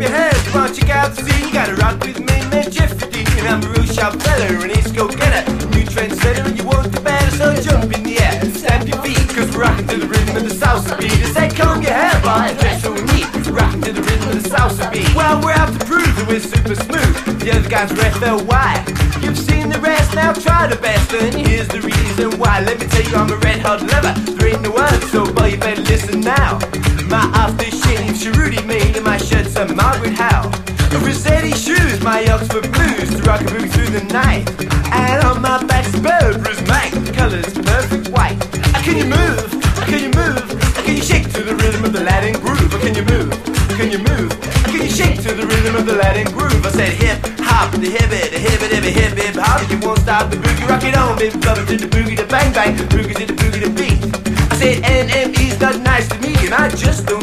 your hands, on, check out the scene. You gotta rock with me, man, Geoffrey Deane. I'm a real sharp fella, and he's go getter. New trendsetter, and you want the better, so jump in the air and stamp your feet. Cause we're rocking to the rhythm of the salsa beat. I say, comb your hair, boy, dress so neat. Rocking to the rhythm of the salsa beat. Well, we're out to prove that we're super smooth. The other guys are FLY. You've seen the rest, now try the best, and here's the reason why. Let me tell you, I'm a red hot lover. There ain't no one, so boy, you better listen now. My made, and Margaret Howe. The Rossetti shoes, my Oxford blues, to rock a boogie through the night. And on my back's Burberry's Mike, the color's perfect white. Can you move? Can you move? Can you shake to the rhythm of the Latin groove? Can you move? Can you move? Can you shake to the rhythm of the Latin groove? I said hip hop, the hip it, the hip it, it, hip hip hop. You won't stop the boogie, rock it on, baby, bubble to the boogie, the bang bang, boogie to the boogie, the beat. I said NME's not nice to me, and I just don't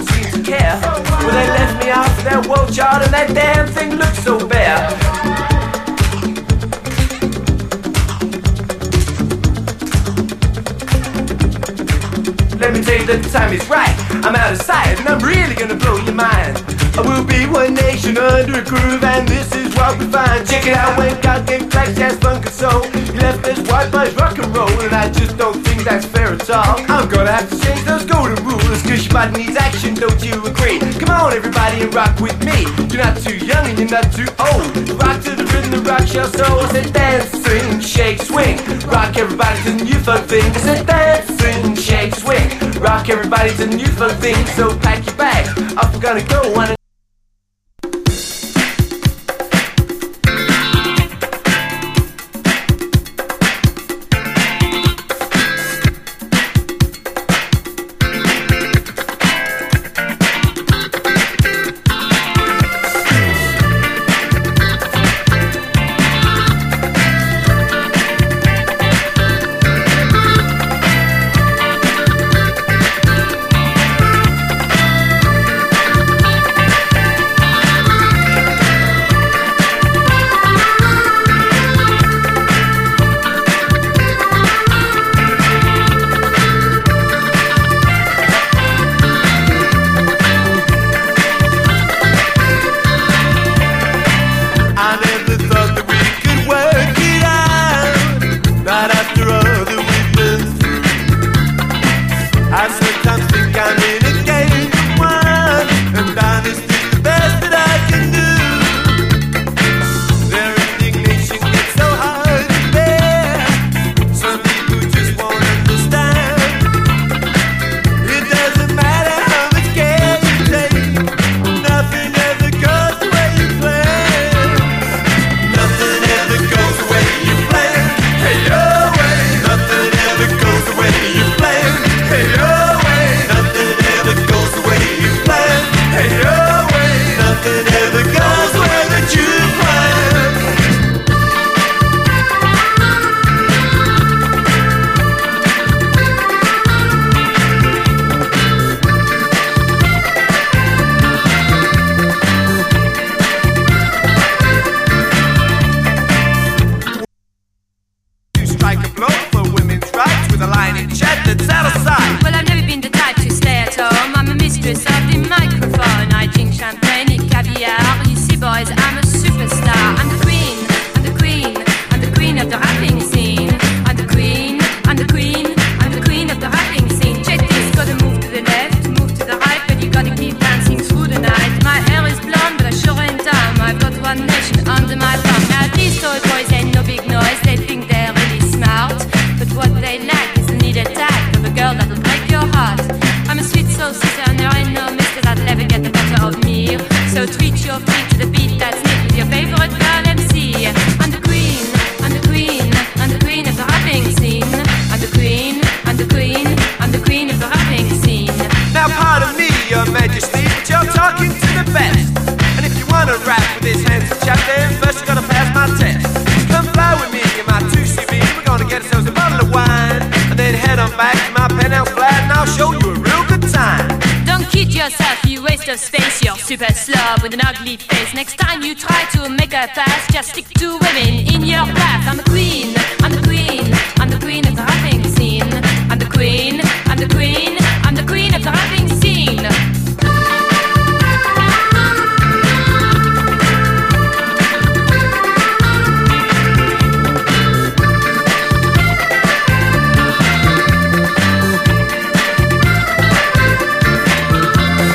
chart, and that damn thing looks so bare. Let me tell you that the time is right. I'm out of sight, and I'm really gonna blow your mind. I will be one nation under a groove, and this is what we find. Check it out when God gave flex, jazz, funk, and soul. He left us white boys rock and roll, and I just don't think that's fair at all. I'm gonna have to change those golden rules, cause your body needs action, don't you agree? On, everybody, and rock with me. You're not too young and you're not too old. Rock to the rhythm, the rock your soul. I said dance, sing, shake, swing. Rock everybody to the new funk thing. I said dance, sing, shake, swing. Rock everybody to the new funk thing. So pack your bags, off we're gonna go on a mistress of super slob with an ugly face. Next time you try to make a pass, just stick to women in your path. I'm a queen,